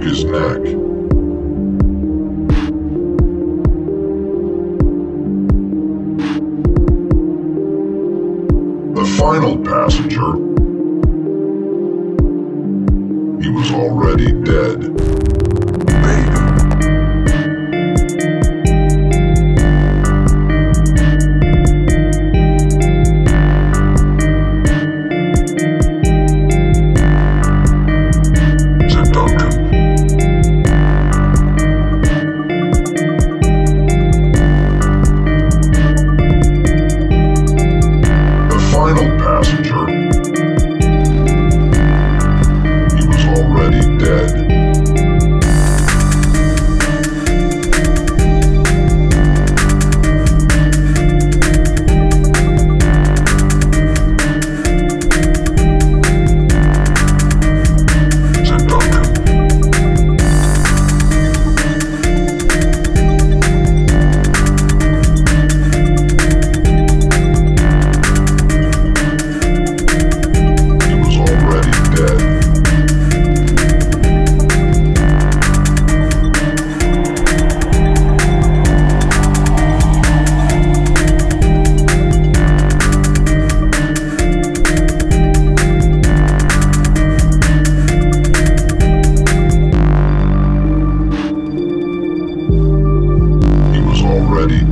broke his neck. final passenger, he was already dead. passenger.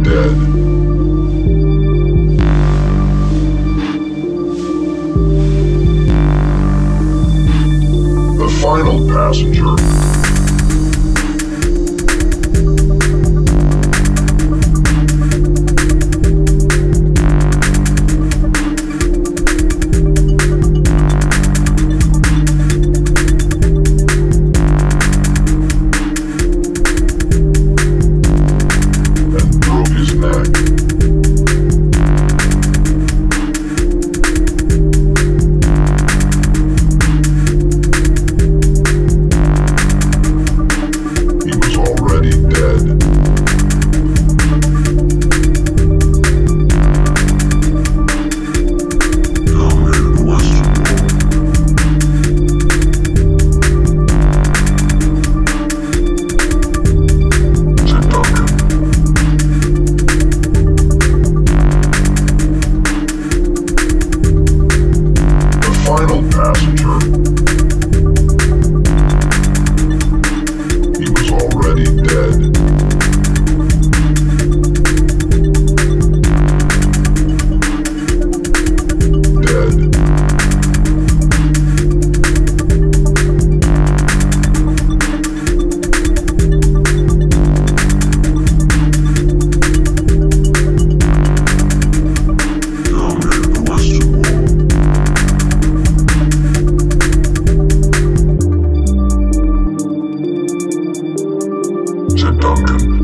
dead. The final passenger dead. good. J. Duncan.